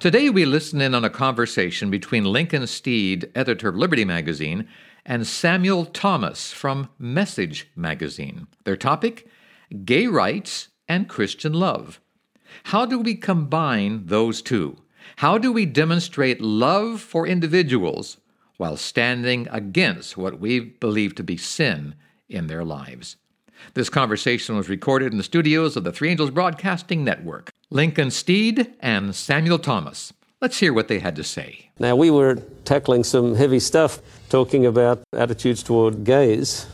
Today, we listen in on a conversation between Lincoln Steed, editor of Liberty Magazine, and Samuel Thomas from Message Magazine. Their topic Gay Rights and Christian Love. How do we combine those two? How do we demonstrate love for individuals while standing against what we believe to be sin in their lives? This conversation was recorded in the studios of the Three Angels Broadcasting Network. Lincoln Steed and Samuel Thomas. Let's hear what they had to say. Now, we were tackling some heavy stuff, talking about attitudes toward gays,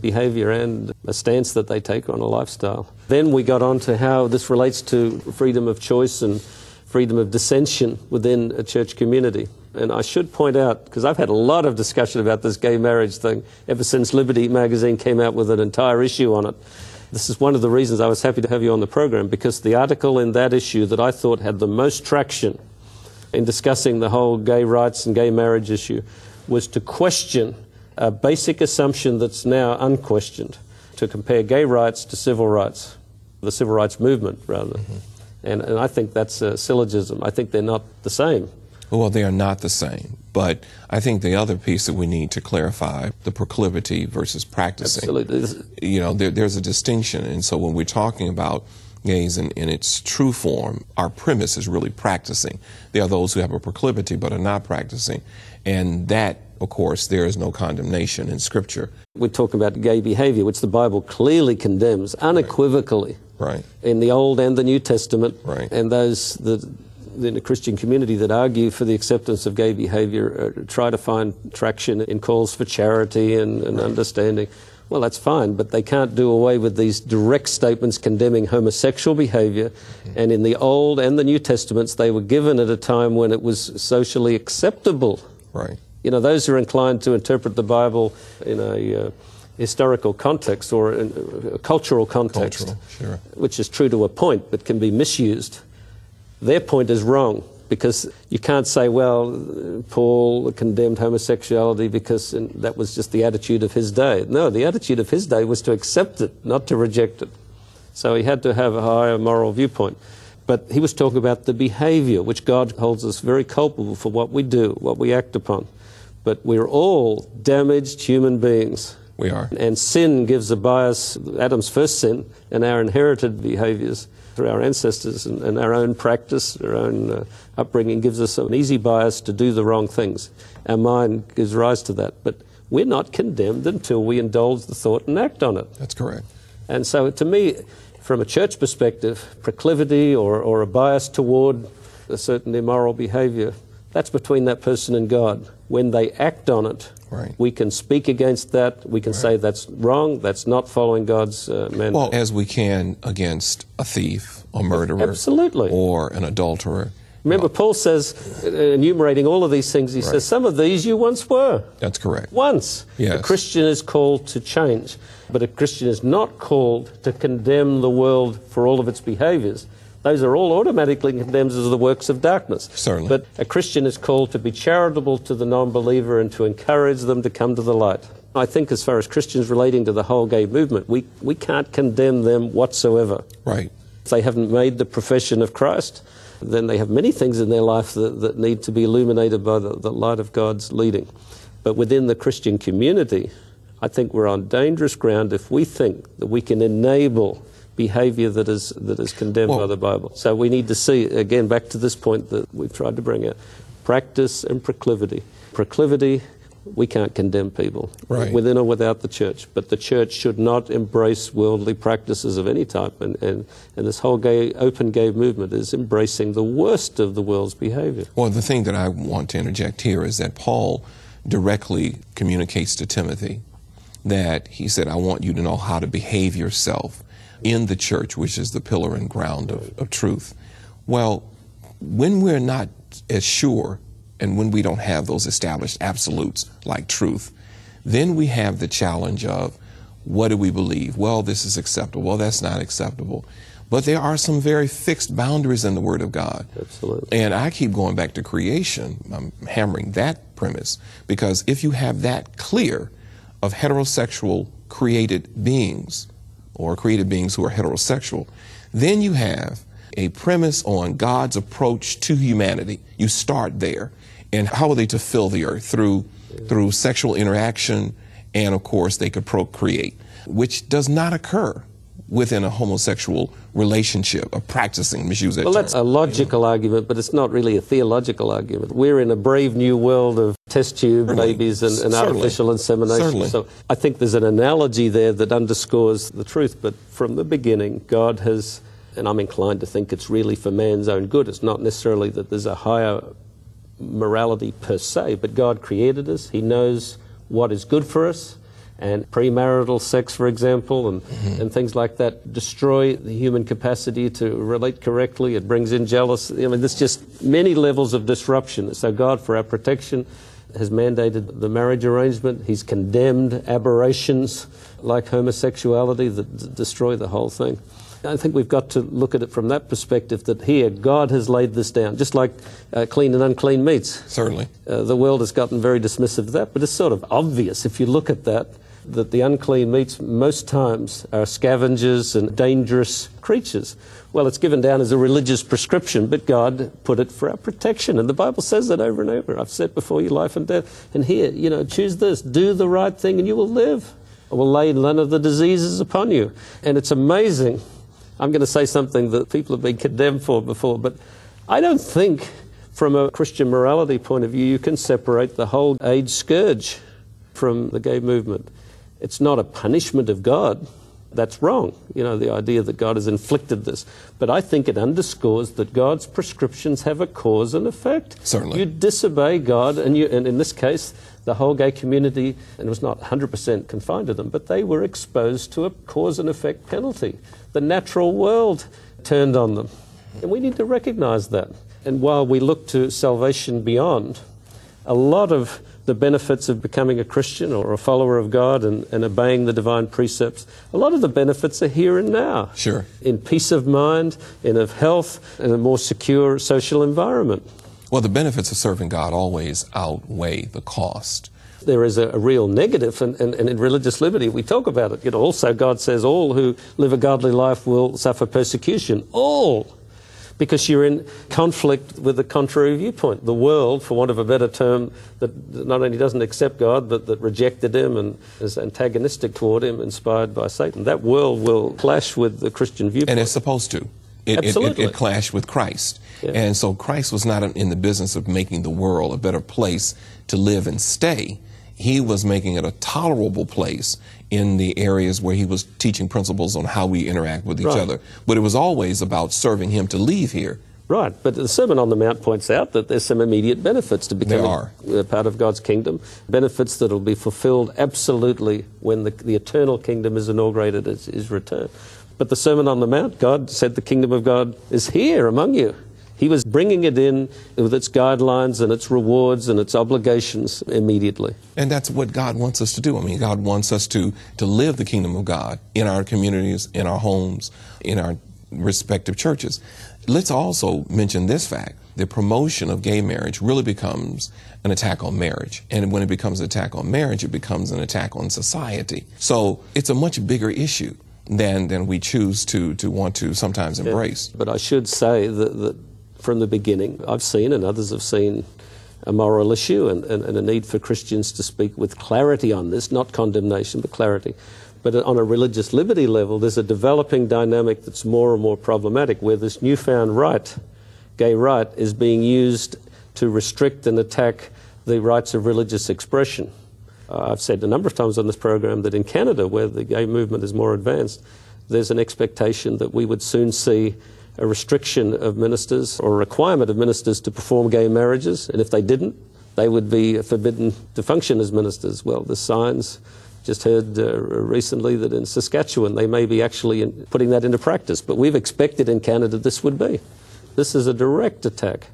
behavior, and a stance that they take on a lifestyle. Then we got on to how this relates to freedom of choice and freedom of dissension within a church community. And I should point out, because I've had a lot of discussion about this gay marriage thing ever since Liberty magazine came out with an entire issue on it. This is one of the reasons I was happy to have you on the program because the article in that issue that I thought had the most traction in discussing the whole gay rights and gay marriage issue was to question a basic assumption that's now unquestioned to compare gay rights to civil rights, the civil rights movement, rather. Mm-hmm. And, and I think that's a syllogism. I think they're not the same. Well, they are not the same. But I think the other piece that we need to clarify the proclivity versus practicing. Absolutely. You know, there, there's a distinction. And so when we're talking about gays in, in its true form, our premise is really practicing. There are those who have a proclivity but are not practicing. And that, of course, there is no condemnation in Scripture. We're talking about gay behavior, which the Bible clearly condemns unequivocally. Right. In the Old and the New Testament. Right. And those that in the Christian community that argue for the acceptance of gay behavior uh, try to find traction in calls for charity and, and right. understanding. Well, that's fine, but they can't do away with these direct statements condemning homosexual behavior. And in the Old and the New Testaments, they were given at a time when it was socially acceptable. Right. You know, those who are inclined to interpret the Bible in a uh, historical context or a, a cultural context, cultural, sure. which is true to a point but can be misused their point is wrong because you can't say, well, Paul condemned homosexuality because that was just the attitude of his day. No, the attitude of his day was to accept it, not to reject it. So he had to have a higher moral viewpoint. But he was talking about the behavior, which God holds us very culpable for what we do, what we act upon. But we're all damaged human beings. We are. And sin gives a bias, Adam's first sin, and our inherited behaviors through our ancestors and, and our own practice, our own uh, upbringing gives us an easy bias to do the wrong things. Our mind gives rise to that. But we're not condemned until we indulge the thought and act on it. That's correct. And so, to me, from a church perspective, proclivity or, or a bias toward a certain immoral behavior, that's between that person and God. When they act on it, Right. We can speak against that. We can right. say that's wrong. That's not following God's uh, mandate. Well, as we can against a thief, a murderer, absolutely, or an adulterer. Remember, Paul says, uh, enumerating all of these things, he right. says, some of these you once were. That's correct. Once. Yes. A Christian is called to change, but a Christian is not called to condemn the world for all of its behaviors. Those are all automatically condemned as the works of darkness. Certainly. But a Christian is called to be charitable to the non believer and to encourage them to come to the light. I think, as far as Christians relating to the whole gay movement, we, we can't condemn them whatsoever. Right. If they haven't made the profession of Christ, then they have many things in their life that, that need to be illuminated by the, the light of God's leading. But within the Christian community, I think we're on dangerous ground if we think that we can enable behavior that is, that is condemned well, by the Bible. So we need to see, again, back to this point that we've tried to bring out practice and proclivity. Proclivity, we can't condemn people, right. within or without the church, but the church should not embrace worldly practices of any type. And, and, and this whole gay, open gay movement is embracing the worst of the world's behavior. Well, the thing that I want to interject here is that Paul directly communicates to Timothy that he said, I want you to know how to behave yourself in the church, which is the pillar and ground of, of truth. Well, when we're not as sure and when we don't have those established absolutes like truth, then we have the challenge of what do we believe? Well, this is acceptable. Well, that's not acceptable. But there are some very fixed boundaries in the Word of God. Absolutely. And I keep going back to creation. I'm hammering that premise because if you have that clear of heterosexual created beings or created beings who are heterosexual, then you have a premise on God's approach to humanity. You start there. And how are they to fill the earth? Through, through sexual interaction, and of course, they could procreate, which does not occur within a homosexual relationship, a practicing, misuse that Well, term. that's a logical argument, but it's not really a theological argument. We're in a brave new world of test tube Certainly. babies and, and artificial insemination. Certainly. So I think there's an analogy there that underscores the truth. But from the beginning, God has, and I'm inclined to think it's really for man's own good. It's not necessarily that there's a higher morality per se, but God created us. He knows what is good for us. And premarital sex, for example, and, and things like that destroy the human capacity to relate correctly. It brings in jealousy. I mean, there's just many levels of disruption. So, God, for our protection, has mandated the marriage arrangement. He's condemned aberrations like homosexuality that d- destroy the whole thing. I think we've got to look at it from that perspective that here, God has laid this down, just like uh, clean and unclean meats. Certainly. Uh, the world has gotten very dismissive of that, but it's sort of obvious if you look at that that the unclean meats most times are scavengers and dangerous creatures. Well, it's given down as a religious prescription, but God put it for our protection. And the Bible says that over and over. I've set before you life and death. And here, you know, choose this, do the right thing, and you will live. I will lay none of the diseases upon you. And it's amazing. I'm going to say something that people have been condemned for before, but I don't think, from a Christian morality point of view, you can separate the whole AIDS scourge from the gay movement. It's not a punishment of God. That's wrong. You know, the idea that God has inflicted this. But I think it underscores that God's prescriptions have a cause and effect. Certainly. You disobey God, and, you, and in this case, the whole gay community, and it was not 100% confined to them, but they were exposed to a cause and effect penalty. The natural world turned on them. And we need to recognize that. And while we look to salvation beyond, a lot of the benefits of becoming a Christian or a follower of God and, and obeying the divine precepts, a lot of the benefits are here and now. Sure. In peace of mind, in of health, in a more secure social environment. Well, the benefits of serving God always outweigh the cost. there is a, a real negative, and, and, and in religious liberty we talk about it. You know, also God says all who live a godly life will suffer persecution. All. Because you're in conflict with the contrary viewpoint. The world, for want of a better term, that not only doesn't accept God, but that rejected Him and is antagonistic toward Him, inspired by Satan. That world will clash with the Christian viewpoint. And it's supposed to. It, it, it, it clashed with Christ. Yeah. And so Christ was not in the business of making the world a better place to live and stay. He was making it a tolerable place in the areas where he was teaching principles on how we interact with each Right. other. But it was always about serving him to leave here. Right, but the Sermon on the Mount points out that there's some immediate benefits to becoming a part of God's kingdom. Benefits that will be fulfilled absolutely when the, the eternal kingdom is inaugurated at his return. But the Sermon on the Mount, God said the kingdom of God is here among you. He was bringing it in with its guidelines and its rewards and its obligations immediately. And that's what God wants us to do. I mean, God wants us to, to live the kingdom of God in our communities, in our homes, in our respective churches. Let's also mention this fact. The promotion of gay marriage really becomes an attack on marriage. And when it becomes an attack on marriage, it becomes an attack on society. So it's a much bigger issue than, than we choose to, to want to sometimes embrace. But I should say that, that from the beginning, I've seen and others have seen a moral issue and, and, and a need for Christians to speak with clarity on this, not condemnation, but clarity. But on a religious liberty level, there's a developing dynamic that's more and more problematic where this newfound right, gay right, is being used to restrict and attack the rights of religious expression. I've said a number of times on this program that in Canada, where the gay movement is more advanced, there's an expectation that we would soon see a restriction of ministers or a requirement of ministers to perform gay marriages, and if they didn't, they would be forbidden to function as ministers. Well, the signs just heard uh, recently that in Saskatchewan they may be actually in, putting that into practice, but we've expected in Canada this would be. This is a direct attack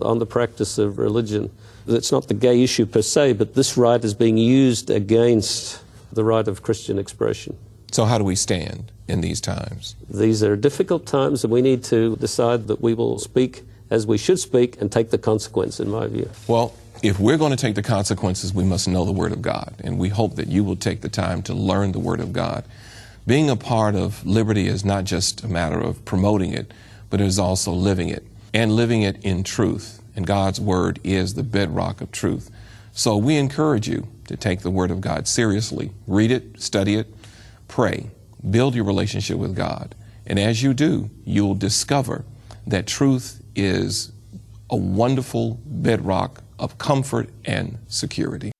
on the practice of religion. It's not the gay issue per se, but this right is being used against the right of Christian expression. So, how do we stand in these times? These are difficult times, and we need to decide that we will speak as we should speak and take the consequence, in my view. Well, if we're going to take the consequences, we must know the Word of God. And we hope that you will take the time to learn the Word of God. Being a part of liberty is not just a matter of promoting it, but it is also living it and living it in truth. And God's Word is the bedrock of truth. So we encourage you to take the Word of God seriously. Read it, study it, pray, build your relationship with God. And as you do, you'll discover that truth is a wonderful bedrock of comfort and security.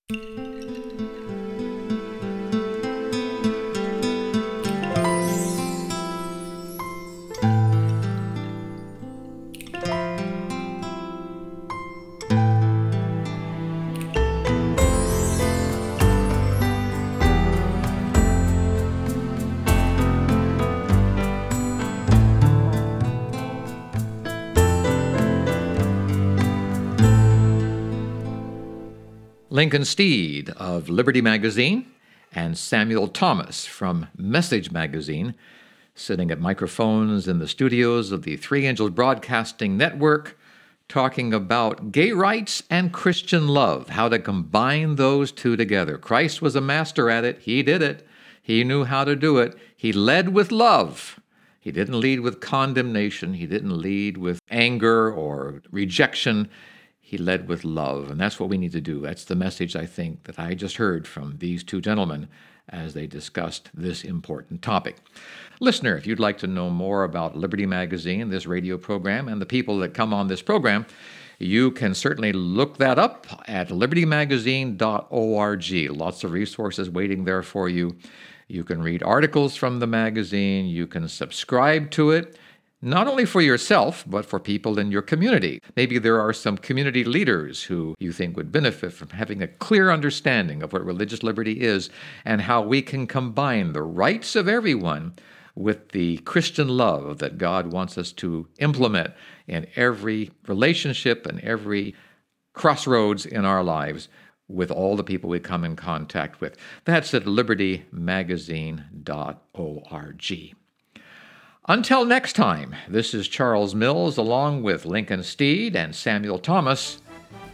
Lincoln Steed of Liberty Magazine and Samuel Thomas from Message Magazine, sitting at microphones in the studios of the Three Angels Broadcasting Network, talking about gay rights and Christian love, how to combine those two together. Christ was a master at it, he did it, he knew how to do it. He led with love. He didn't lead with condemnation. He didn't lead with anger or rejection. He led with love, and that's what we need to do. That's the message I think that I just heard from these two gentlemen as they discussed this important topic. Listener, if you'd like to know more about Liberty Magazine, this radio program, and the people that come on this program, you can certainly look that up at libertymagazine.org. Lots of resources waiting there for you. You can read articles from the magazine, you can subscribe to it not only for yourself, but for people in your community. Maybe there are some community leaders who you think would benefit from having a clear understanding of what religious liberty is and how we can combine the rights of everyone with the Christian love that God wants us to implement in every relationship and every crossroads in our lives with all the people we come in contact with. That's at libertymagazine.org. Until next time, this is Charles Mills along with Lincoln Steed and Samuel Thomas,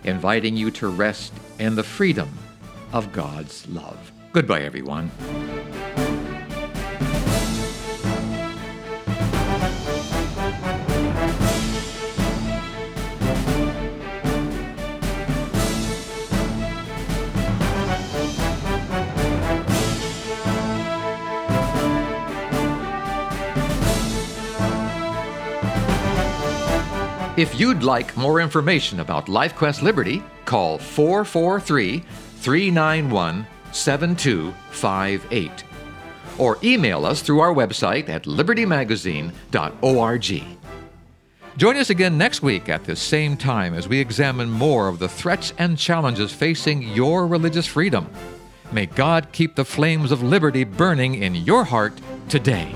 inviting you to rest in the freedom of God's love. Goodbye, everyone. If you'd like more information about LifeQuest Liberty, call 443 391 7258 or email us through our website at libertymagazine.org. Join us again next week at the same time as we examine more of the threats and challenges facing your religious freedom. May God keep the flames of liberty burning in your heart today.